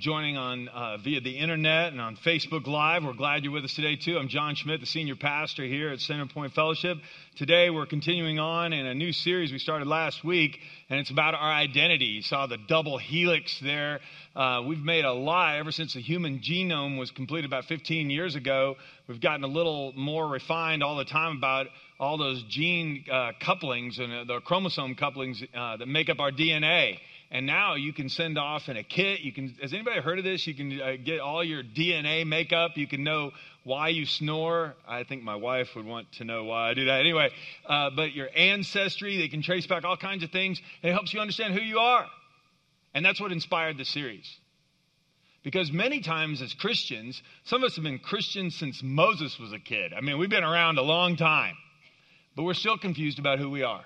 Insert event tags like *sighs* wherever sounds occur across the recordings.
joining on uh, via the internet and on Facebook Live. We're glad you're with us today, too. I'm John Schmidt, the senior pastor here at Center Point Fellowship. Today, we're continuing on in a new series we started last week, and it's about our identity. You saw the double helix there. Uh, we've made a lot ever since the human genome was completed about 15 years ago. We've gotten a little more refined all the time about all those gene uh, couplings and uh, the chromosome couplings uh, that make up our DNA. And now you can send off in a kit. You can. Has anybody heard of this? You can uh, get all your DNA makeup. You can know why you snore. I think my wife would want to know why I do that. Anyway, uh, but your ancestry, they can trace back all kinds of things. It helps you understand who you are. And that's what inspired the series. Because many times as Christians, some of us have been Christians since Moses was a kid. I mean, we've been around a long time, but we're still confused about who we are.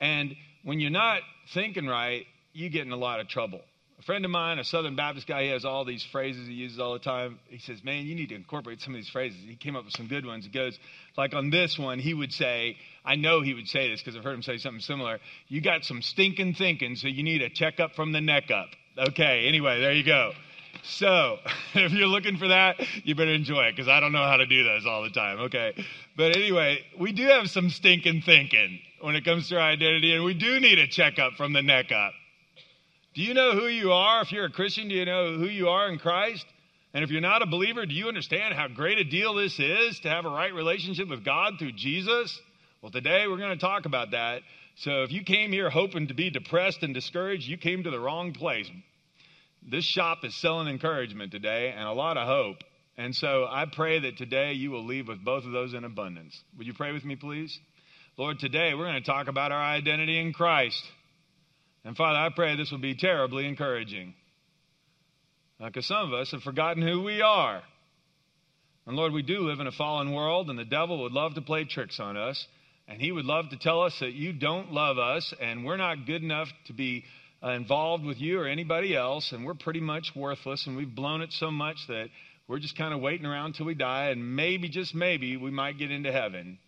And when you're not thinking right, you get in a lot of trouble. A friend of mine, a Southern Baptist guy, he has all these phrases he uses all the time. He says, Man, you need to incorporate some of these phrases. He came up with some good ones. He goes, like on this one, he would say, I know he would say this because I've heard him say something similar. You got some stinking thinking, so you need a checkup from the neck up. Okay, anyway, there you go. So, *laughs* if you're looking for that, you better enjoy it because I don't know how to do those all the time. Okay. But anyway, we do have some stinking thinking when it comes to our identity, and we do need a checkup from the neck up. Do you know who you are? If you're a Christian, do you know who you are in Christ? And if you're not a believer, do you understand how great a deal this is to have a right relationship with God through Jesus? Well, today we're going to talk about that. So if you came here hoping to be depressed and discouraged, you came to the wrong place. This shop is selling encouragement today and a lot of hope. And so I pray that today you will leave with both of those in abundance. Would you pray with me, please? Lord, today we're going to talk about our identity in Christ. And Father, I pray this will be terribly encouraging. Because some of us have forgotten who we are. And Lord, we do live in a fallen world, and the devil would love to play tricks on us. And he would love to tell us that you don't love us, and we're not good enough to be uh, involved with you or anybody else, and we're pretty much worthless, and we've blown it so much that we're just kind of waiting around until we die, and maybe, just maybe, we might get into heaven.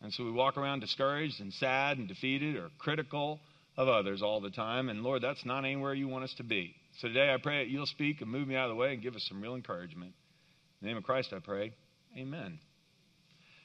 And so we walk around discouraged and sad and defeated or critical of others all the time. And Lord, that's not anywhere you want us to be. So today I pray that you'll speak and move me out of the way and give us some real encouragement. In the name of Christ I pray. Amen.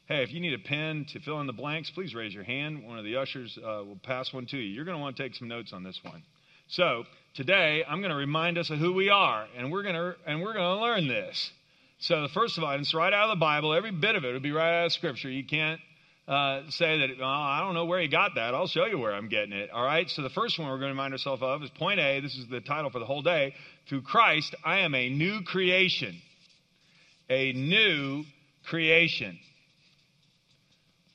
Hey, if you need a pen to fill in the blanks, please raise your hand. One of the ushers uh, will pass one to you. You're going to want to take some notes on this one. So today I'm going to remind us of who we are, and we're going to and we're going to learn this. So the first of all, it's right out of the Bible. Every bit of it will be right out of Scripture. You can't uh, say that, well, I don't know where he got that. I'll show you where I'm getting it. All right. So the first one we're going to remind ourselves of is point A. This is the title for the whole day. Through Christ, I am a new creation. A new creation.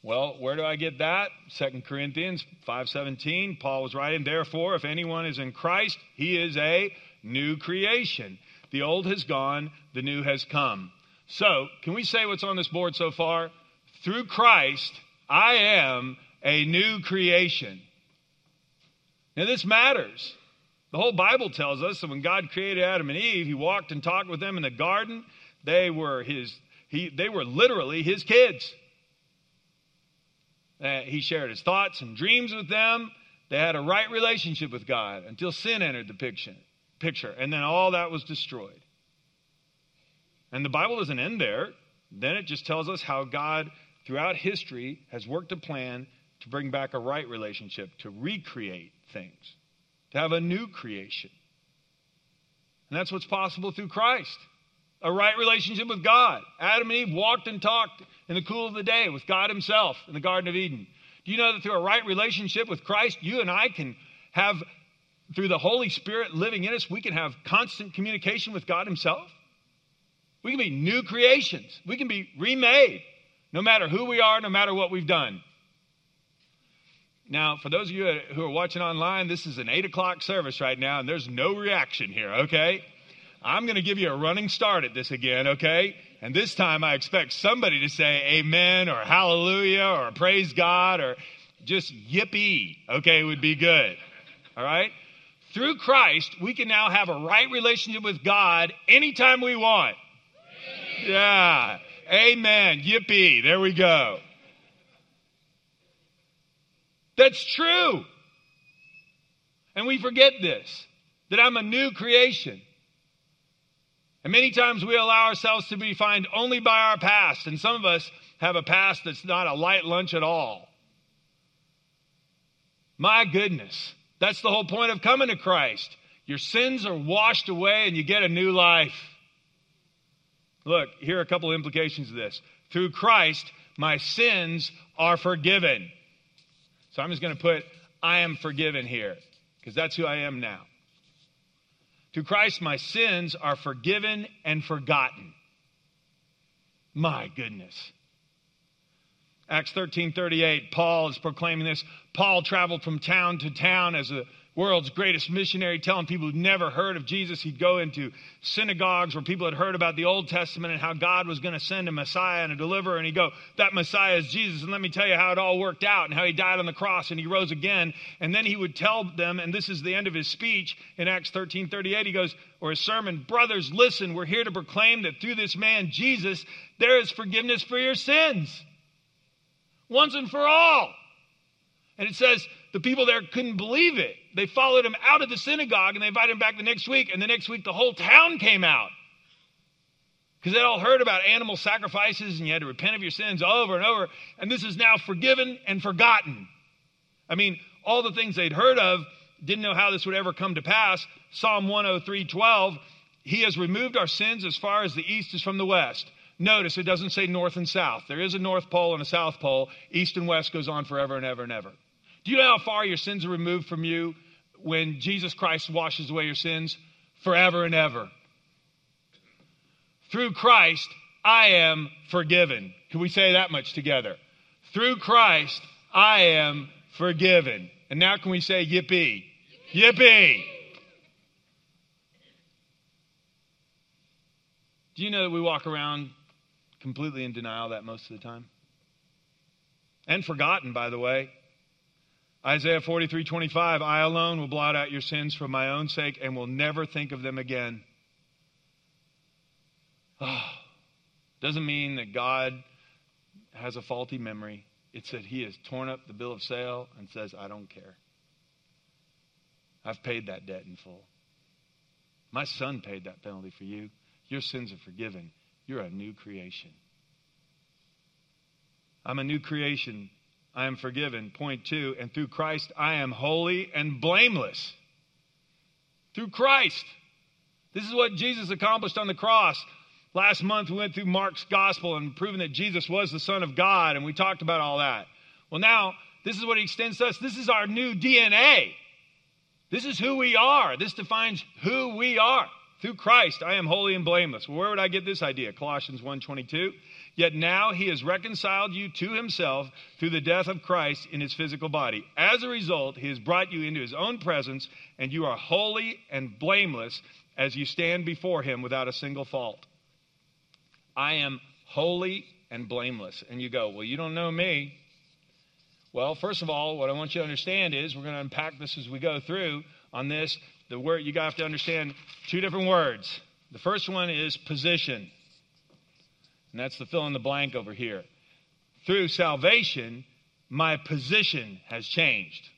Well, where do I get that? 2 Corinthians 5:17. Paul was writing, "Therefore, if anyone is in Christ, he is a new creation. The old has gone, the new has come." So, can we say what's on this board so far? through Christ, I am a new creation. Now, this matters. The whole Bible tells us that when God created Adam and Eve, He walked and talked with them in the garden. They were His, he, they were literally His kids. He shared His thoughts and dreams with them. They had a right relationship with God until sin entered the picture, picture and then all that was destroyed. And the Bible doesn't end there. Then it just tells us how God throughout history has worked a plan to bring back a right relationship, to recreate things, to have a new creation. And that's what's possible through Christ a right relationship with God. Adam and Eve walked and talked in the cool of the day with God Himself in the Garden of Eden. Do you know that through a right relationship with Christ, you and I can have, through the Holy Spirit living in us, we can have constant communication with God Himself? We can be new creations, we can be remade no matter who we are, no matter what we've done. Now, for those of you who are watching online, this is an 8 o'clock service right now, and there's no reaction here, okay? I'm going to give you a running start at this again, okay? And this time I expect somebody to say amen or hallelujah or praise God or just yippee, okay, would be good. All right? Through Christ, we can now have a right relationship with God anytime we want. Yeah. Amen. Yippee. There we go. That's true. And we forget this that I'm a new creation. And many times we allow ourselves to be defined only by our past. And some of us have a past that's not a light lunch at all. My goodness. That's the whole point of coming to Christ. Your sins are washed away and you get a new life. Look, here are a couple of implications of this. Through Christ, my sins are forgiven. So I'm just going to put, I am forgiven here, because that's who I am now. Through Christ, my sins are forgiven and forgotten. My goodness. Acts 13 38, Paul is proclaiming this. Paul traveled from town to town as a world's greatest missionary, telling people who'd never heard of Jesus. He'd go into synagogues where people had heard about the Old Testament and how God was going to send a Messiah and a deliverer. And he'd go, That Messiah is Jesus. And let me tell you how it all worked out and how he died on the cross and he rose again. And then he would tell them, and this is the end of his speech in Acts 13 38, he goes, or his sermon, Brothers, listen, we're here to proclaim that through this man, Jesus, there is forgiveness for your sins once and for all. And it says the people there couldn't believe it. They followed him out of the synagogue and they invited him back the next week. And the next week, the whole town came out because they'd all heard about animal sacrifices and you had to repent of your sins over and over. And this is now forgiven and forgotten. I mean, all the things they'd heard of didn't know how this would ever come to pass. Psalm 103 12, He has removed our sins as far as the east is from the west. Notice it doesn't say north and south. There is a north pole and a south pole. East and west goes on forever and ever and ever. Do you know how far your sins are removed from you when Jesus Christ washes away your sins? Forever and ever. Through Christ, I am forgiven. Can we say that much together? Through Christ, I am forgiven. And now can we say yippee? Yippee! Do you know that we walk around completely in denial that most of the time? And forgotten, by the way. Isaiah 43 25, I alone will blot out your sins for my own sake and will never think of them again. Oh, doesn't mean that God has a faulty memory. It's that He has torn up the bill of sale and says, I don't care. I've paid that debt in full. My son paid that penalty for you. Your sins are forgiven. You're a new creation. I'm a new creation. I am forgiven. Point two, and through Christ I am holy and blameless. Through Christ. This is what Jesus accomplished on the cross. Last month we went through Mark's gospel and proving that Jesus was the Son of God, and we talked about all that. Well, now, this is what he extends to us. This is our new DNA. This is who we are. This defines who we are. Through Christ I am holy and blameless. Well, where would I get this idea? Colossians 1:22. Yet now he has reconciled you to himself through the death of Christ in his physical body. As a result, he has brought you into his own presence, and you are holy and blameless as you stand before him without a single fault. I am holy and blameless. And you go, Well, you don't know me. Well, first of all, what I want you to understand is we're going to unpack this as we go through on this the word you have to understand two different words. The first one is position. And that's the fill in the blank over here. Through salvation, my position has changed.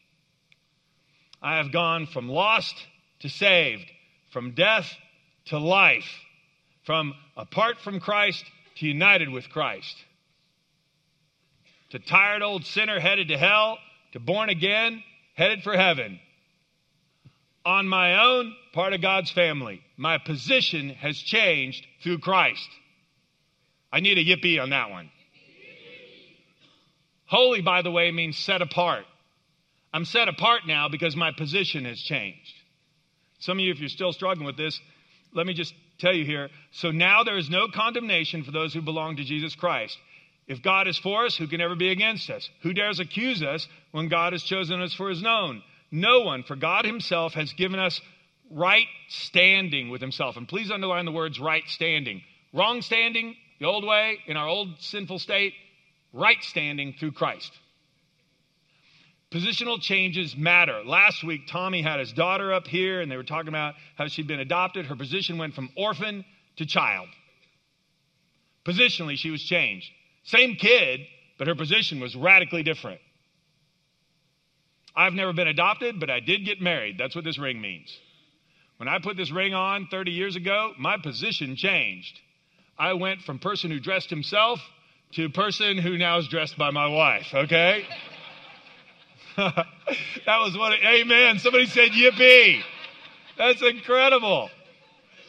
I have gone from lost to saved, from death to life, from apart from Christ to united with Christ. To tired old sinner headed to hell, to born again, headed for heaven on my own, part of God's family. My position has changed through Christ. I need a yippee on that one. Holy, by the way, means set apart. I'm set apart now because my position has changed. Some of you, if you're still struggling with this, let me just tell you here. So now there is no condemnation for those who belong to Jesus Christ. If God is for us, who can ever be against us? Who dares accuse us when God has chosen us for his known? No one, for God Himself has given us right standing with Himself. And please underline the words right standing. Wrong standing, the old way, in our old sinful state, right standing through Christ. Positional changes matter. Last week, Tommy had his daughter up here, and they were talking about how she'd been adopted. Her position went from orphan to child. Positionally, she was changed. Same kid, but her position was radically different. I've never been adopted, but I did get married. That's what this ring means. When I put this ring on 30 years ago, my position changed. I went from person who dressed himself to person who now is dressed by my wife, okay? *laughs* that was what, amen. Somebody said yippee. That's incredible.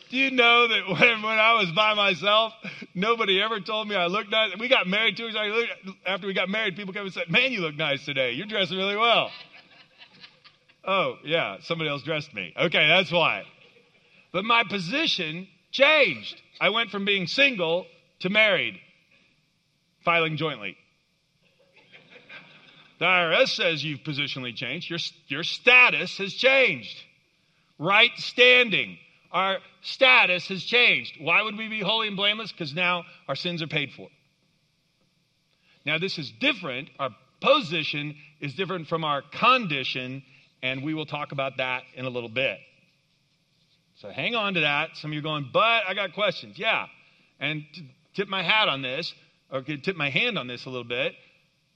Do you know that when, when I was by myself, nobody ever told me I looked nice? We got married two years after we got married, people came and said, Man, you look nice today. You're dressing really well. Oh, yeah, somebody else dressed me. Okay, that's why. But my position changed. I went from being single to married, filing jointly. The IRS says you've positionally changed. Your, your status has changed. Right standing. Our status has changed. Why would we be holy and blameless? Because now our sins are paid for. Now, this is different. Our position is different from our condition, and we will talk about that in a little bit. So hang on to that. Some of you are going, but I got questions. Yeah. And tip my hat on this, or tip my hand on this a little bit,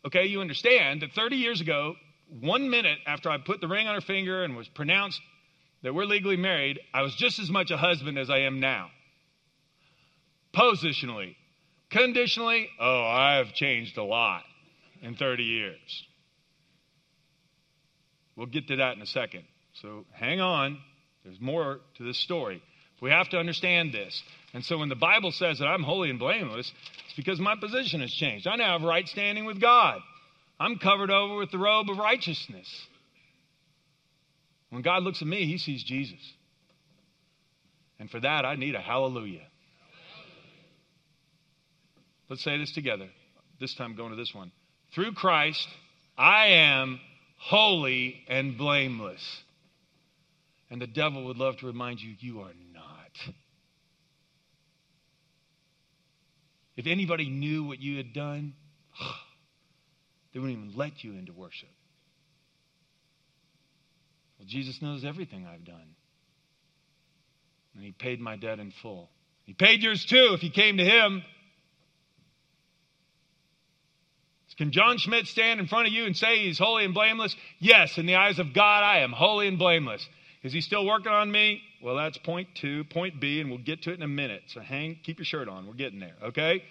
okay, you understand that 30 years ago, one minute after I put the ring on her finger and was pronounced that we're legally married, I was just as much a husband as I am now. Positionally. Conditionally, oh, I've changed a lot in 30 years. We'll get to that in a second. So hang on. There's more to this story. We have to understand this. And so when the Bible says that I'm holy and blameless, it's because my position has changed. I now have right standing with God. I'm covered over with the robe of righteousness. When God looks at me, he sees Jesus. And for that, I need a hallelujah. Let's say this together. This time, going to this one. Through Christ, I am holy and blameless. And the devil would love to remind you, you are not. If anybody knew what you had done, *sighs* they wouldn't even let you into worship. Well, Jesus knows everything I've done. And He paid my debt in full. He paid yours too if you came to Him. Can John Schmidt stand in front of you and say he's holy and blameless? Yes, in the eyes of God, I am holy and blameless. Is he still working on me? Well, that's point two. Point B, and we'll get to it in a minute. So hang, keep your shirt on. We're getting there, okay?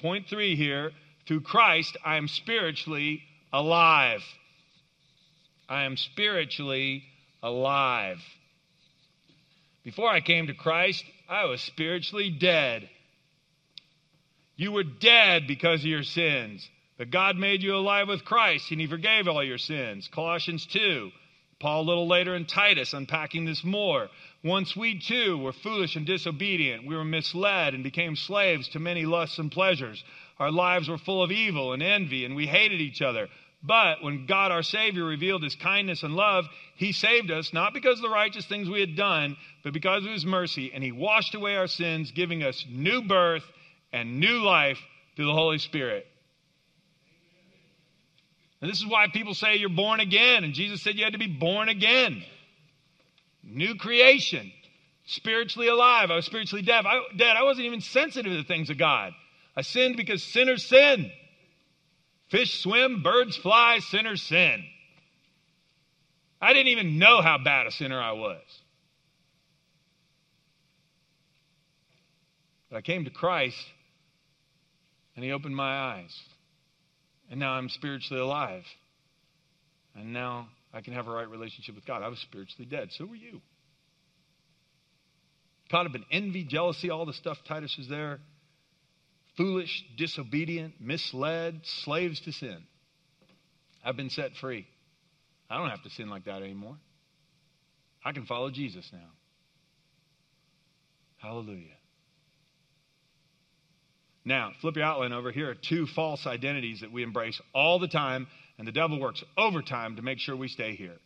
Point three here. Through Christ, I am spiritually alive. I am spiritually alive. Before I came to Christ, I was spiritually dead. You were dead because of your sins. But God made you alive with Christ, and He forgave all your sins. Colossians 2. Paul, a little later in Titus, unpacking this more. Once we too were foolish and disobedient. We were misled and became slaves to many lusts and pleasures. Our lives were full of evil and envy, and we hated each other. But when God our Savior revealed his kindness and love, he saved us, not because of the righteous things we had done, but because of his mercy, and he washed away our sins, giving us new birth and new life through the Holy Spirit. And this is why people say you're born again, and Jesus said you had to be born again. New creation, spiritually alive. I was spiritually deaf. I, dead. I wasn't even sensitive to the things of God. I sinned because sinners sin. Fish swim, birds fly, sinners sin. I didn't even know how bad a sinner I was. But I came to Christ and He opened my eyes. And now I'm spiritually alive. And now I can have a right relationship with God. I was spiritually dead. So were you. Caught up in envy, jealousy, all the stuff Titus was there foolish, disobedient, misled, slaves to sin. I've been set free. I don't have to sin like that anymore. I can follow Jesus now. Hallelujah. Now, flip your outline over. Here are two false identities that we embrace all the time, and the devil works overtime to make sure we stay here.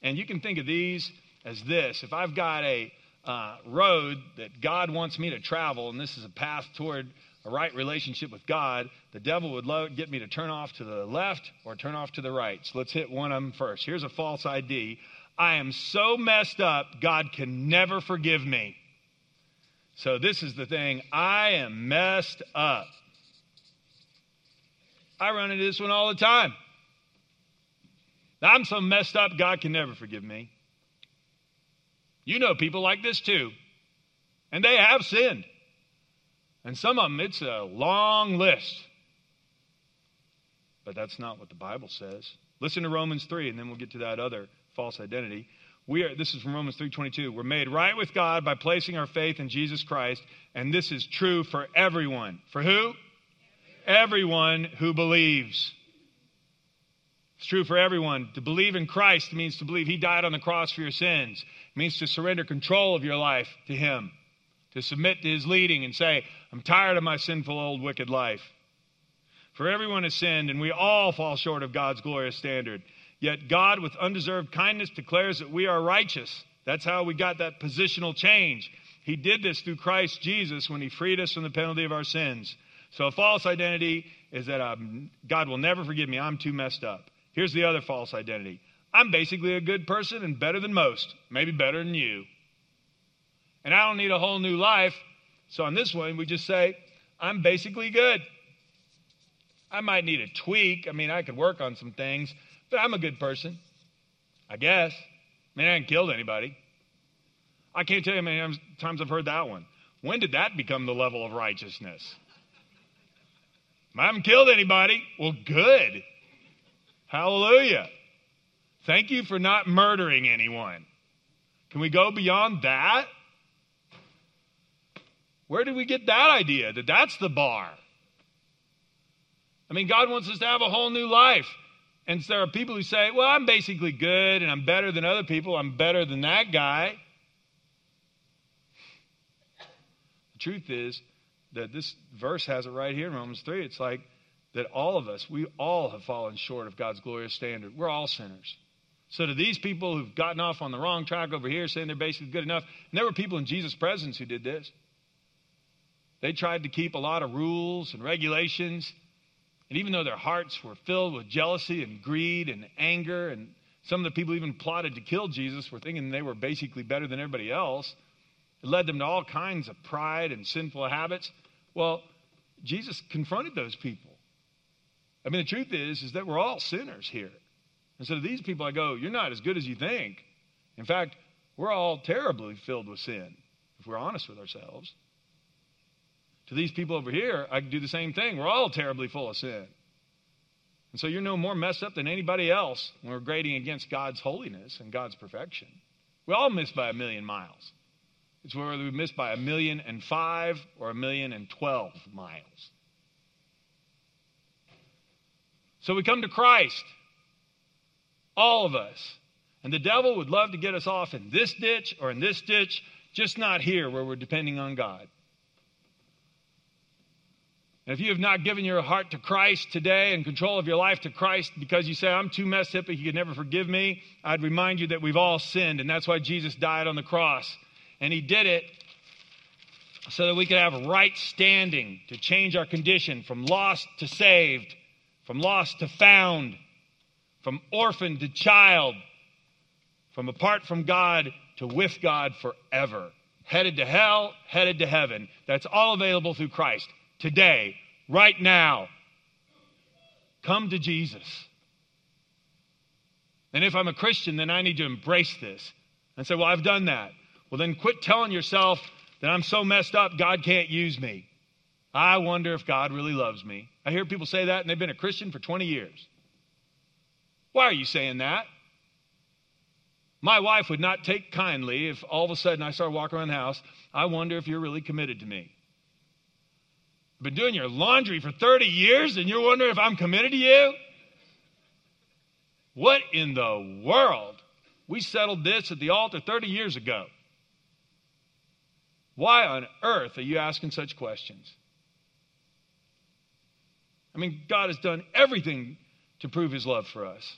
And you can think of these as this if I've got a uh, road that God wants me to travel, and this is a path toward a right relationship with God, the devil would love, get me to turn off to the left or turn off to the right. So let's hit one of them first. Here's a false ID I am so messed up, God can never forgive me. So this is the thing I am messed up. I run into this one all the time. I'm so messed up, God can never forgive me. You know people like this too. And they have sinned. And some of them, it's a long list. But that's not what the Bible says. Listen to Romans 3, and then we'll get to that other false identity. We are, this is from Romans 3.22. We're made right with God by placing our faith in Jesus Christ, and this is true for everyone. For who? Everyone who believes. It's true for everyone. To believe in Christ means to believe He died on the cross for your sins. It means to surrender control of your life to Him, to submit to His leading and say, I'm tired of my sinful, old, wicked life. For everyone has sinned, and we all fall short of God's glorious standard. Yet God, with undeserved kindness, declares that we are righteous. That's how we got that positional change. He did this through Christ Jesus when He freed us from the penalty of our sins. So a false identity is that um, God will never forgive me. I'm too messed up. Here's the other false identity I'm basically a good person and better than most, maybe better than you. And I don't need a whole new life. So on this one, we just say, I'm basically good. I might need a tweak. I mean, I could work on some things, but I'm a good person. I guess. I mean, I haven't killed anybody. I can't tell you how many times I've heard that one. When did that become the level of righteousness? I haven't killed anybody. Well, good. Hallelujah. Thank you for not murdering anyone. Can we go beyond that? Where did we get that idea that that's the bar? I mean, God wants us to have a whole new life. And so there are people who say, well, I'm basically good and I'm better than other people. I'm better than that guy. The truth is that this verse has it right here in Romans 3. It's like that all of us, we all have fallen short of God's glorious standard. We're all sinners. So to these people who've gotten off on the wrong track over here, saying they're basically good enough, and there were people in Jesus' presence who did this. They tried to keep a lot of rules and regulations. And even though their hearts were filled with jealousy and greed and anger, and some of the people even plotted to kill Jesus were thinking they were basically better than everybody else, it led them to all kinds of pride and sinful habits. Well, Jesus confronted those people. I mean, the truth is, is that we're all sinners here. And so to these people, I go, you're not as good as you think. In fact, we're all terribly filled with sin, if we're honest with ourselves. To these people over here, I can do the same thing. We're all terribly full of sin. And so you're no more messed up than anybody else when we're grading against God's holiness and God's perfection. We all miss by a million miles. It's whether we miss by a million and five or a million and twelve miles. So we come to Christ, all of us. And the devil would love to get us off in this ditch or in this ditch, just not here where we're depending on God. And if you have not given your heart to Christ today and control of your life to Christ because you say, I'm too messed up, he could never forgive me, I'd remind you that we've all sinned, and that's why Jesus died on the cross. And he did it so that we could have right standing to change our condition from lost to saved, from lost to found, from orphan to child, from apart from God to with God forever. Headed to hell, headed to heaven. That's all available through Christ today, right now. Come to Jesus. And if I'm a Christian, then I need to embrace this and say, Well, I've done that. Well, then quit telling yourself that I'm so messed up, God can't use me. I wonder if God really loves me. I hear people say that, and they've been a Christian for 20 years. Why are you saying that? My wife would not take kindly if all of a sudden I started walking around the house. I wonder if you're really committed to me been doing your laundry for 30 years and you're wondering if I'm committed to you? What in the world? We settled this at the altar 30 years ago. Why on earth are you asking such questions? I mean, God has done everything to prove his love for us.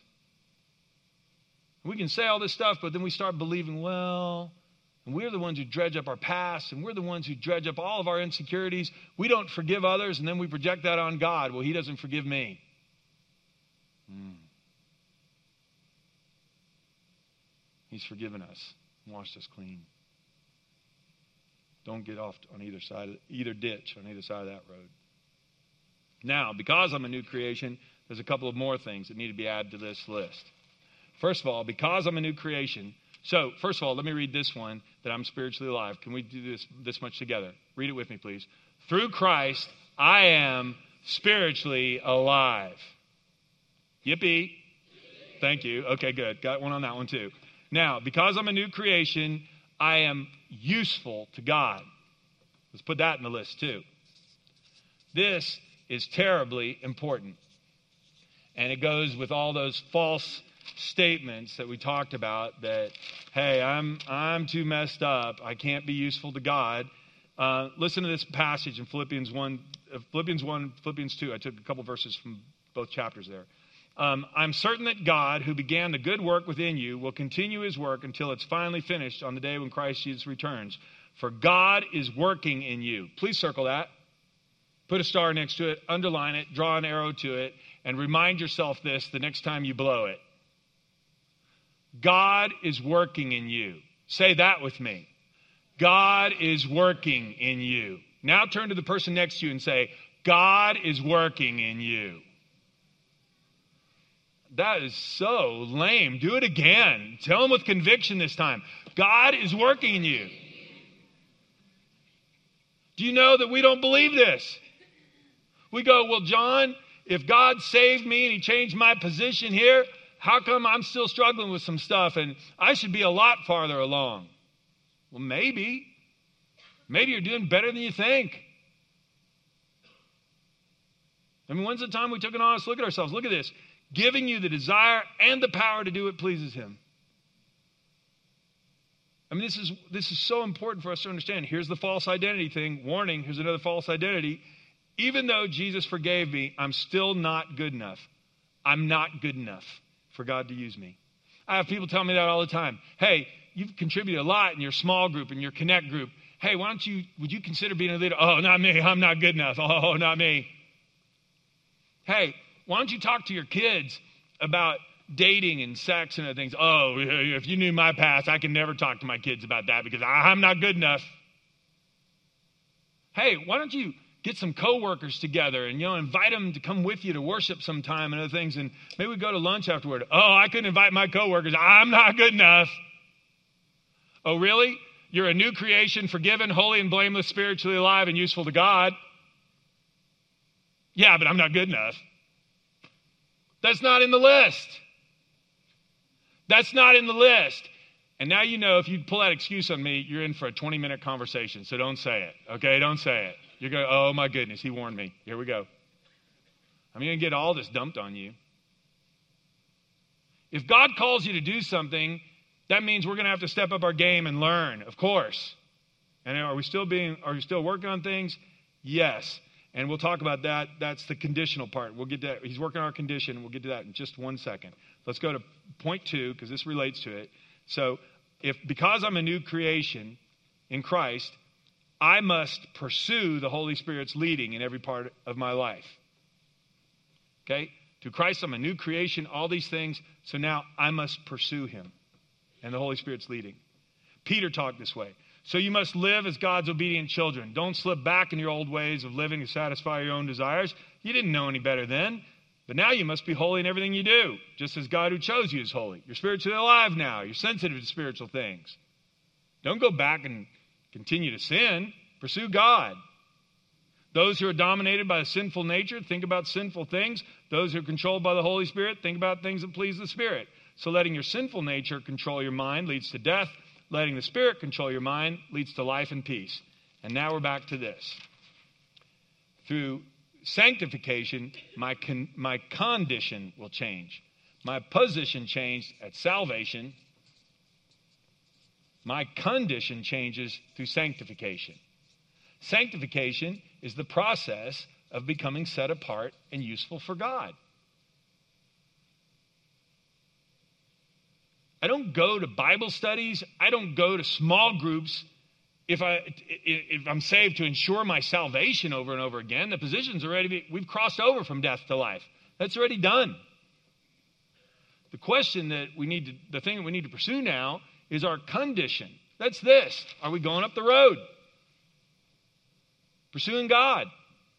We can say all this stuff, but then we start believing, well, and we're the ones who dredge up our past, and we're the ones who dredge up all of our insecurities. We don't forgive others, and then we project that on God. Well, He doesn't forgive me. Hmm. He's forgiven us, washed us clean. Don't get off on either side, of, either ditch on either side of that road. Now, because I'm a new creation, there's a couple of more things that need to be added to this list. First of all, because I'm a new creation. So, first of all, let me read this one that I'm spiritually alive. Can we do this this much together? Read it with me, please. Through Christ, I am spiritually alive. Yippee. Thank you. Okay, good. Got one on that one too. Now, because I'm a new creation, I am useful to God. Let's put that in the list too. This is terribly important. And it goes with all those false statements that we talked about that, hey, I'm, I'm too messed up. I can't be useful to God. Uh, listen to this passage in Philippians 1, uh, Philippians 1, Philippians 2. I took a couple verses from both chapters there. Um, I'm certain that God, who began the good work within you, will continue his work until it's finally finished on the day when Christ Jesus returns. For God is working in you. Please circle that. Put a star next to it, underline it, draw an arrow to it, and remind yourself this the next time you blow it. God is working in you. Say that with me. God is working in you. Now turn to the person next to you and say, God is working in you. That is so lame. Do it again. Tell them with conviction this time. God is working in you. Do you know that we don't believe this? We go, well, John, if God saved me and he changed my position here, how come I'm still struggling with some stuff and I should be a lot farther along? Well, maybe. Maybe you're doing better than you think. I mean, when's the time we took an honest look at ourselves? Look at this giving you the desire and the power to do what pleases Him. I mean, this is, this is so important for us to understand. Here's the false identity thing. Warning, here's another false identity. Even though Jesus forgave me, I'm still not good enough. I'm not good enough for God to use me. I have people tell me that all the time. Hey, you've contributed a lot in your small group, in your connect group. Hey, why don't you, would you consider being a leader? Oh, not me. *laughs* I'm not good enough. *laughs* Oh, not me. Hey, why don't you talk to your kids about dating and sex and other things? Oh, *laughs* if you knew my past, I can never talk to my kids about that because I'm not good enough. Hey, why don't you get some coworkers together and you know invite them to come with you to worship sometime and other things. And maybe we go to lunch afterward. Oh i couldn't invite my coworkers. I'm not good enough. Oh really? You're a new creation forgiven holy and blameless spiritually alive and useful to god. Yeah but i'm not good enough. That's not in the list. That's not in the list. And now you know if you pull that excuse on me you're in for a 20 minute conversation. So don't say it okay? Don't say it you're going, oh my goodness, he warned me. Here we go. I'm going to get all this dumped on you. If God calls you to do something, that means we're going to have to step up our game and learn, of course. And are we still being are we still working on things? Yes. And we'll talk about that. That's the conditional part. We'll get to that. He's working on our condition. We'll get to that in just one second. Let's go to point two, because this relates to it. So if because I'm a new creation in Christ, I must pursue the Holy Spirit's leading in every part of my life. Okay? Through Christ, I'm a new creation, all these things. So now I must pursue Him and the Holy Spirit's leading. Peter talked this way. So you must live as God's obedient children. Don't slip back in your old ways of living to satisfy your own desires. You didn't know any better then. But now you must be holy in everything you do, just as God who chose you is holy. You're spiritually alive now. You're sensitive to spiritual things. Don't go back and Continue to sin, pursue God. Those who are dominated by a sinful nature, think about sinful things. Those who are controlled by the Holy Spirit, think about things that please the Spirit. So letting your sinful nature control your mind leads to death. Letting the Spirit control your mind leads to life and peace. And now we're back to this. Through sanctification, my, con- my condition will change. My position changed at salvation my condition changes through sanctification. Sanctification is the process of becoming set apart and useful for God. I don't go to Bible studies, I don't go to small groups if I if I'm saved to ensure my salvation over and over again. The position's already we've crossed over from death to life. That's already done. The question that we need to the thing that we need to pursue now is our condition. That's this. Are we going up the road? Pursuing God,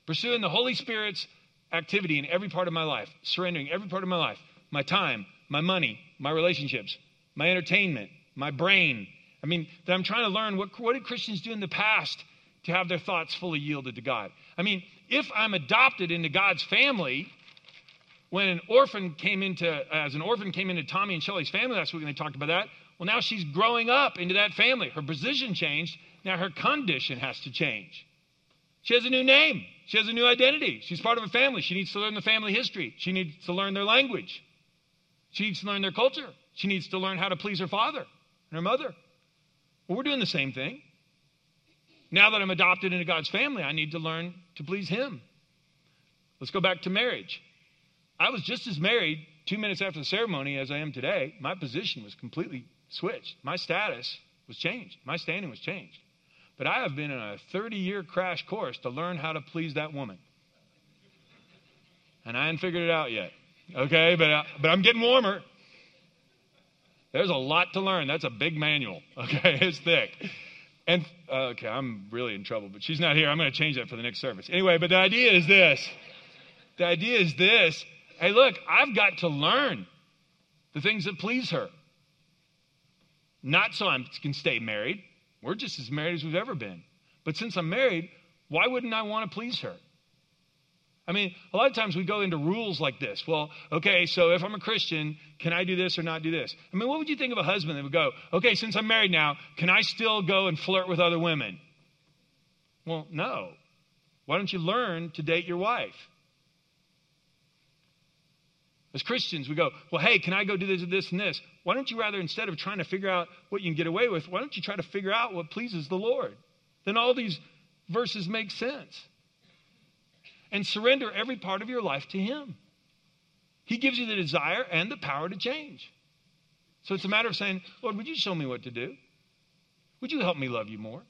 pursuing the Holy Spirit's activity in every part of my life, surrendering every part of my life, my time, my money, my relationships, my entertainment, my brain. I mean, that I'm trying to learn what, what did Christians do in the past to have their thoughts fully yielded to God? I mean, if I'm adopted into God's family, when an orphan came into, as an orphan came into Tommy and Shelly's family last week, and they talked about that, well, now she's growing up into that family. Her position changed. Now her condition has to change. She has a new name. She has a new identity. She's part of a family. She needs to learn the family history. She needs to learn their language. She needs to learn their culture. She needs to learn how to please her father and her mother. Well, we're doing the same thing. Now that I'm adopted into God's family, I need to learn to please Him. Let's go back to marriage. I was just as married two minutes after the ceremony as I am today. My position was completely switched. My status was changed. My standing was changed. But I have been in a 30 year crash course to learn how to please that woman. And I haven't figured it out yet. Okay, but, uh, but I'm getting warmer. There's a lot to learn. That's a big manual. Okay, *laughs* it's thick. And uh, okay, I'm really in trouble, but she's not here. I'm going to change that for the next service. Anyway, but the idea is this. The idea is this. Hey, look, I've got to learn the things that please her. Not so I can stay married. We're just as married as we've ever been. But since I'm married, why wouldn't I want to please her? I mean, a lot of times we go into rules like this. Well, okay, so if I'm a Christian, can I do this or not do this? I mean, what would you think of a husband that would go, okay, since I'm married now, can I still go and flirt with other women? Well, no. Why don't you learn to date your wife? As Christians, we go, well, hey, can I go do this and this and this? Why don't you rather, instead of trying to figure out what you can get away with, why don't you try to figure out what pleases the Lord? Then all these verses make sense. And surrender every part of your life to Him. He gives you the desire and the power to change. So it's a matter of saying, Lord, would you show me what to do? Would you help me love you more?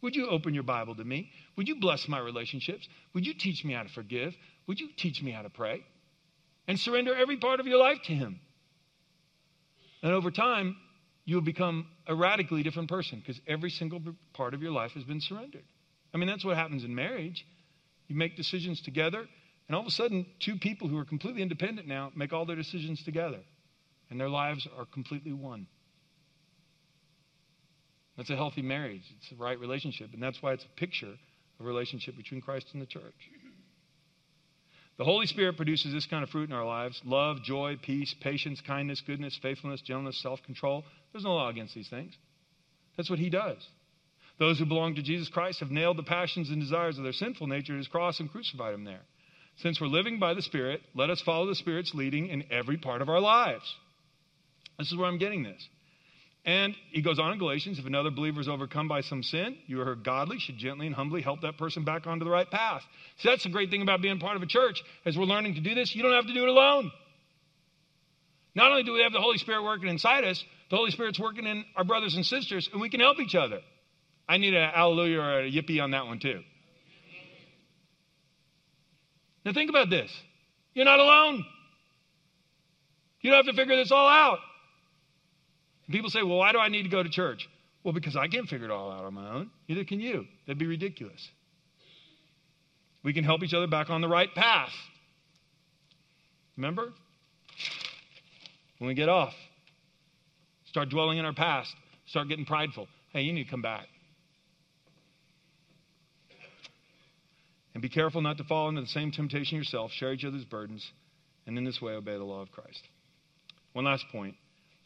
Would you open your Bible to me? Would you bless my relationships? Would you teach me how to forgive? Would you teach me how to pray? And surrender every part of your life to Him. And over time, you'll become a radically different person because every single part of your life has been surrendered. I mean, that's what happens in marriage. You make decisions together, and all of a sudden, two people who are completely independent now make all their decisions together, and their lives are completely one. That's a healthy marriage. It's the right relationship, and that's why it's a picture of a relationship between Christ and the church. The Holy Spirit produces this kind of fruit in our lives love, joy, peace, patience, kindness, goodness, faithfulness, gentleness, self control. There's no law against these things. That's what He does. Those who belong to Jesus Christ have nailed the passions and desires of their sinful nature to His cross and crucified Him there. Since we're living by the Spirit, let us follow the Spirit's leading in every part of our lives. This is where I'm getting this. And he goes on in Galatians if another believer is overcome by some sin, you are her godly, should gently and humbly help that person back onto the right path. See, that's the great thing about being part of a church. As we're learning to do this, you don't have to do it alone. Not only do we have the Holy Spirit working inside us, the Holy Spirit's working in our brothers and sisters, and we can help each other. I need a hallelujah or a yippee on that one, too. Now, think about this you're not alone. You don't have to figure this all out. People say, well, why do I need to go to church? Well, because I can't figure it all out on my own. Neither can you. That'd be ridiculous. We can help each other back on the right path. Remember? When we get off, start dwelling in our past, start getting prideful. Hey, you need to come back. And be careful not to fall into the same temptation yourself. Share each other's burdens, and in this way obey the law of Christ. One last point.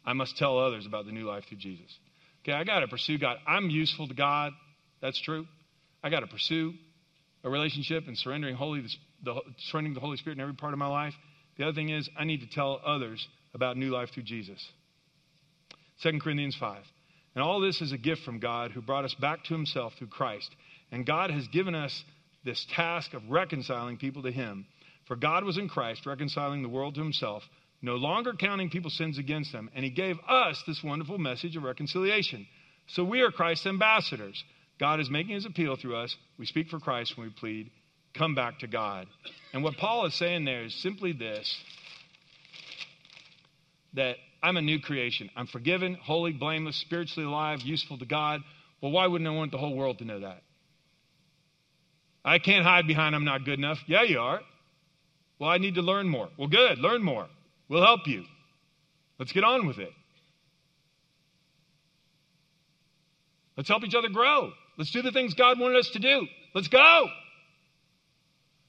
I must tell others about the new life through Jesus. Okay, I got to pursue God. I'm useful to God. That's true. I got to pursue a relationship and surrendering holy, the, surrendering the Holy Spirit in every part of my life. The other thing is, I need to tell others about new life through Jesus. 2 Corinthians 5. And all this is a gift from God who brought us back to himself through Christ. And God has given us this task of reconciling people to him. For God was in Christ, reconciling the world to himself no longer counting people's sins against them. And he gave us this wonderful message of reconciliation. So we are Christ's ambassadors. God is making his appeal through us. We speak for Christ when we plead, come back to God. And what Paul is saying there is simply this that I'm a new creation. I'm forgiven, holy, blameless, spiritually alive, useful to God. Well, why wouldn't I want the whole world to know that? I can't hide behind I'm not good enough. Yeah, you are. Well, I need to learn more. Well, good, learn more. We'll help you. Let's get on with it. Let's help each other grow. Let's do the things God wanted us to do. Let's go.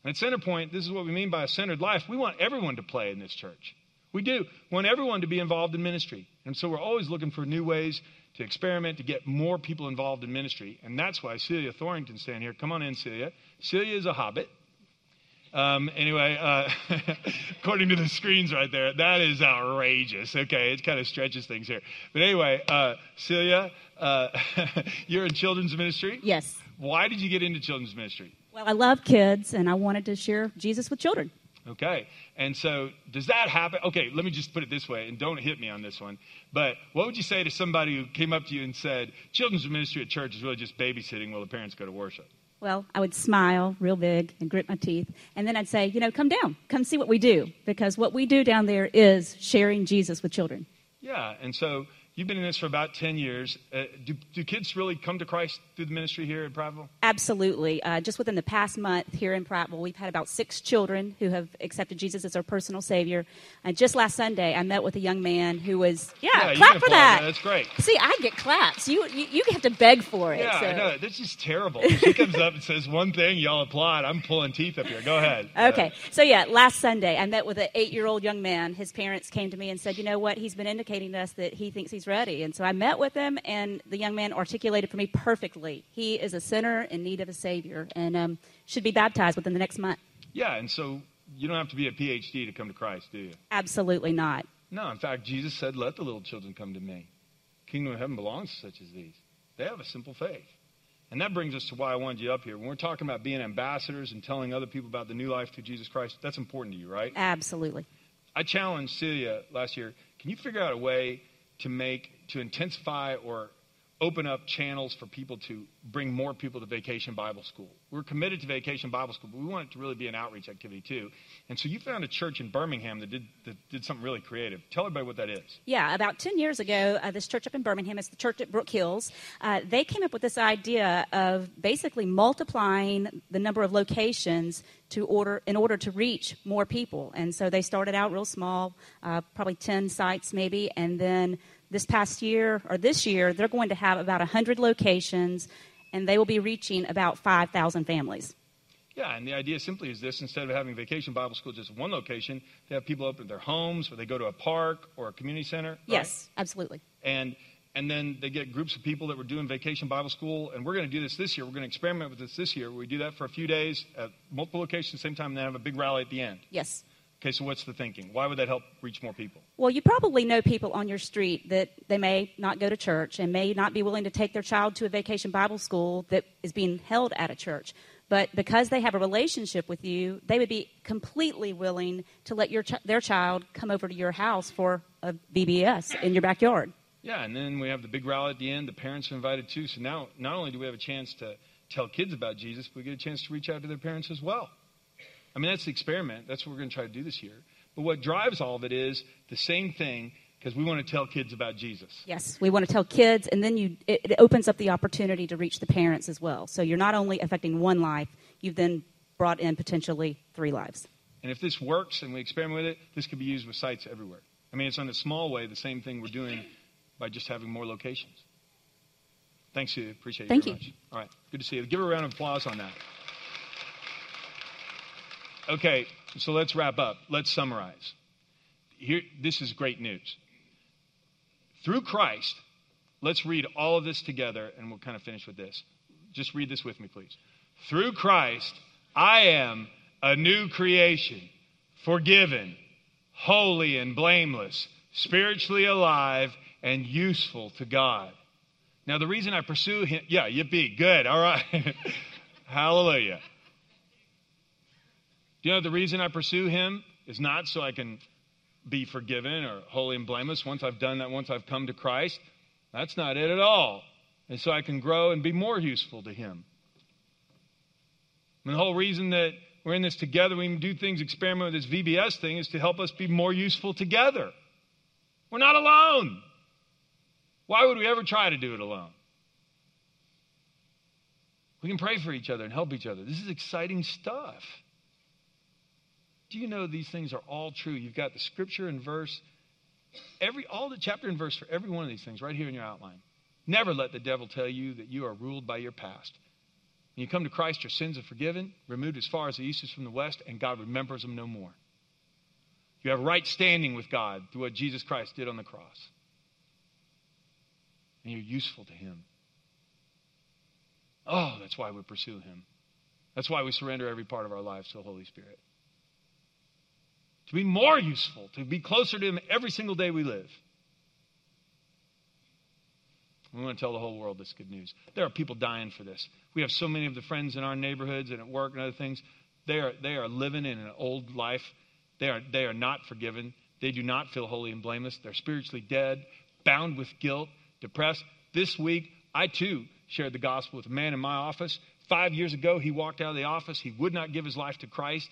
And at Centerpoint, this is what we mean by a centered life. We want everyone to play in this church. We do. We want everyone to be involved in ministry. And so we're always looking for new ways to experiment to get more people involved in ministry. And that's why Celia Thorington's standing here. Come on in, Celia. Celia is a hobbit. Um, anyway, uh, *laughs* according to the screens right there, that is outrageous. Okay, it kind of stretches things here. But anyway, uh, Celia, uh, *laughs* you're in children's ministry? Yes. Why did you get into children's ministry? Well, I love kids, and I wanted to share Jesus with children. Okay. And so, does that happen? Okay, let me just put it this way, and don't hit me on this one. But what would you say to somebody who came up to you and said, Children's ministry at church is really just babysitting while the parents go to worship? Well, I would smile real big and grit my teeth. And then I'd say, you know, come down, come see what we do. Because what we do down there is sharing Jesus with children. Yeah. And so, You've been in this for about 10 years. Uh, do, do, kids really come to Christ through the ministry here in Prattville? Absolutely. Uh, just within the past month here in Prattville, we've had about six children who have accepted Jesus as their personal Savior. And just last Sunday, I met with a young man who was, yeah, yeah clap for that. That's great. See, I get claps. You, you, you have to beg for it. Yeah, so. I know. This is terrible. She comes up and says one thing, y'all applaud. I'm pulling teeth up here. Go ahead. *laughs* Okay. So, yeah, last Sunday, I met with an eight year old young man. His parents came to me and said, you know what? He's been indicating to us that he thinks he's he's ready. And so I met with him, and the young man articulated for me perfectly. He is a sinner in need of a Savior and um, should be baptized within the next month. Yeah, and so you don't have to be a PhD to come to Christ, do you? Absolutely not. No, in fact, Jesus said, Let the little children come to me. Kingdom of heaven belongs to such as these. They have a simple faith. And that brings us to why I wanted you up here. When we're talking about being ambassadors and telling other people about the new life through Jesus Christ, that's important to you, right? Absolutely. I challenged Celia last year. Can you figure out a way to make, to intensify or open up channels for people to bring more people to Vacation Bible School. We're committed to Vacation Bible School, but we want it to really be an outreach activity too. And so you found a church in Birmingham that did, that did something really creative. Tell everybody what that is. Yeah, about 10 years ago, uh, this church up in Birmingham, it's the church at Brook Hills, uh, they came up with this idea of basically multiplying the number of locations to order in order to reach more people. And so they started out real small, uh, probably 10 sites maybe, and then this past year or this year, they're going to have about 100 locations and they will be reaching about 5,000 families. Yeah, and the idea simply is this instead of having vacation Bible school just one location, they have people open their homes or they go to a park or a community center. Right? Yes, absolutely. And and then they get groups of people that were doing vacation Bible school, and we're going to do this this year. We're going to experiment with this this year. We do that for a few days at multiple locations, same time, and then have a big rally at the end. Yes. Okay, so what's the thinking? Why would that help reach more people? Well, you probably know people on your street that they may not go to church and may not be willing to take their child to a vacation Bible school that is being held at a church. But because they have a relationship with you, they would be completely willing to let your ch- their child come over to your house for a VBS in your backyard. Yeah, and then we have the big rally at the end. The parents are invited too. So now, not only do we have a chance to tell kids about Jesus, but we get a chance to reach out to their parents as well. I mean, that's the experiment. That's what we're going to try to do this year. But what drives all of it is the same thing because we want to tell kids about Jesus. Yes, we want to tell kids, and then you, it, it, opens up the opportunity to reach the parents as well. So you're not only affecting one life, you've then brought in potentially three lives. And if this works and we experiment with it, this could be used with sites everywhere. I mean, it's in a small way the same thing we're doing by just having more locations. Thanks, you. Appreciate it Thank very you. much. All right, good to see you. Give a round of applause on that. Okay, so let's wrap up. Let's summarize. Here, this is great news. Through Christ, let's read all of this together and we'll kind of finish with this. Just read this with me, please. Through Christ, I am a new creation, forgiven, holy and blameless, spiritually alive, and useful to God. Now, the reason I pursue him, yeah, you yippee, good, all right. *laughs* Hallelujah. Do you know the reason I pursue him is not so I can be forgiven or holy and blameless once I've done that, once I've come to Christ? That's not it at all. And so I can grow and be more useful to him. And the whole reason that we're in this together, we do things, experiment with this VBS thing, is to help us be more useful together. We're not alone. Why would we ever try to do it alone? We can pray for each other and help each other. This is exciting stuff. Do you know these things are all true? You've got the scripture and verse every all the chapter and verse for every one of these things right here in your outline. Never let the devil tell you that you are ruled by your past. When you come to Christ, your sins are forgiven, removed as far as the east is from the west, and God remembers them no more. You have right standing with God through what Jesus Christ did on the cross. And you're useful to Him. Oh, that's why we pursue Him. That's why we surrender every part of our lives to the Holy Spirit. To be more useful, to be closer to Him every single day we live. We want to tell the whole world this good news. There are people dying for this. We have so many of the friends in our neighborhoods and at work and other things. They are, they are living in an old life. They are, they are not forgiven. They do not feel holy and blameless. They're spiritually dead, bound with guilt, depressed. This week, I too shared the gospel with a man in my office. Five years ago, he walked out of the office. He would not give his life to Christ.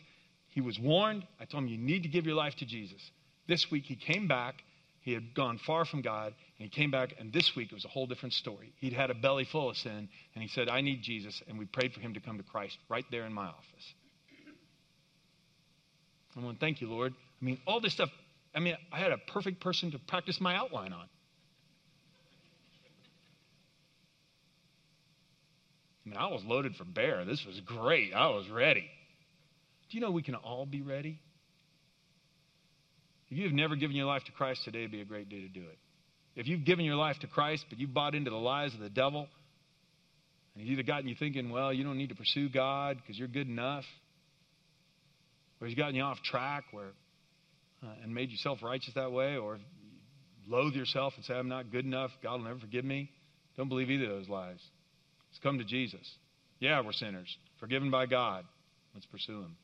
He was warned. I told him, You need to give your life to Jesus. This week, he came back. He had gone far from God, and he came back, and this week it was a whole different story. He'd had a belly full of sin, and he said, I need Jesus, and we prayed for him to come to Christ right there in my office. I want thank you, Lord. I mean, all this stuff, I mean, I had a perfect person to practice my outline on. I mean, I was loaded for bear. This was great. I was ready. Do you know we can all be ready? If you have never given your life to Christ, today would be a great day to do it. If you've given your life to Christ, but you've bought into the lies of the devil, and he's either gotten you thinking, well, you don't need to pursue God because you're good enough, or he's gotten you off track where, uh, and made you self righteous that way, or loathe yourself and say, I'm not good enough, God will never forgive me. Don't believe either of those lies. Let's come to Jesus. Yeah, we're sinners, forgiven by God. Let's pursue him.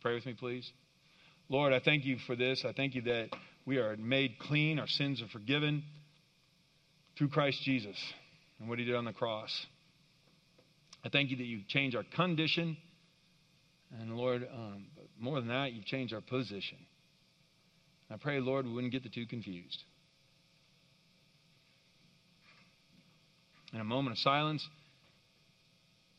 Pray with me, please? Lord, I thank you for this. I thank you that we are made clean, our sins are forgiven through Christ Jesus and what he did on the cross. I thank you that you changed our condition. And Lord, um, more than that, you've changed our position. I pray, Lord, we wouldn't get the two confused. In a moment of silence,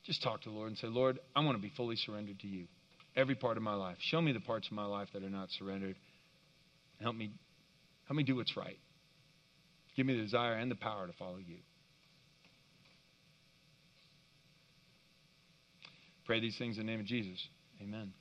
just talk to the Lord and say, Lord, I want to be fully surrendered to you every part of my life. Show me the parts of my life that are not surrendered. Help me, help me do what's right. Give me the desire and the power to follow you. Pray these things in the name of Jesus. Amen.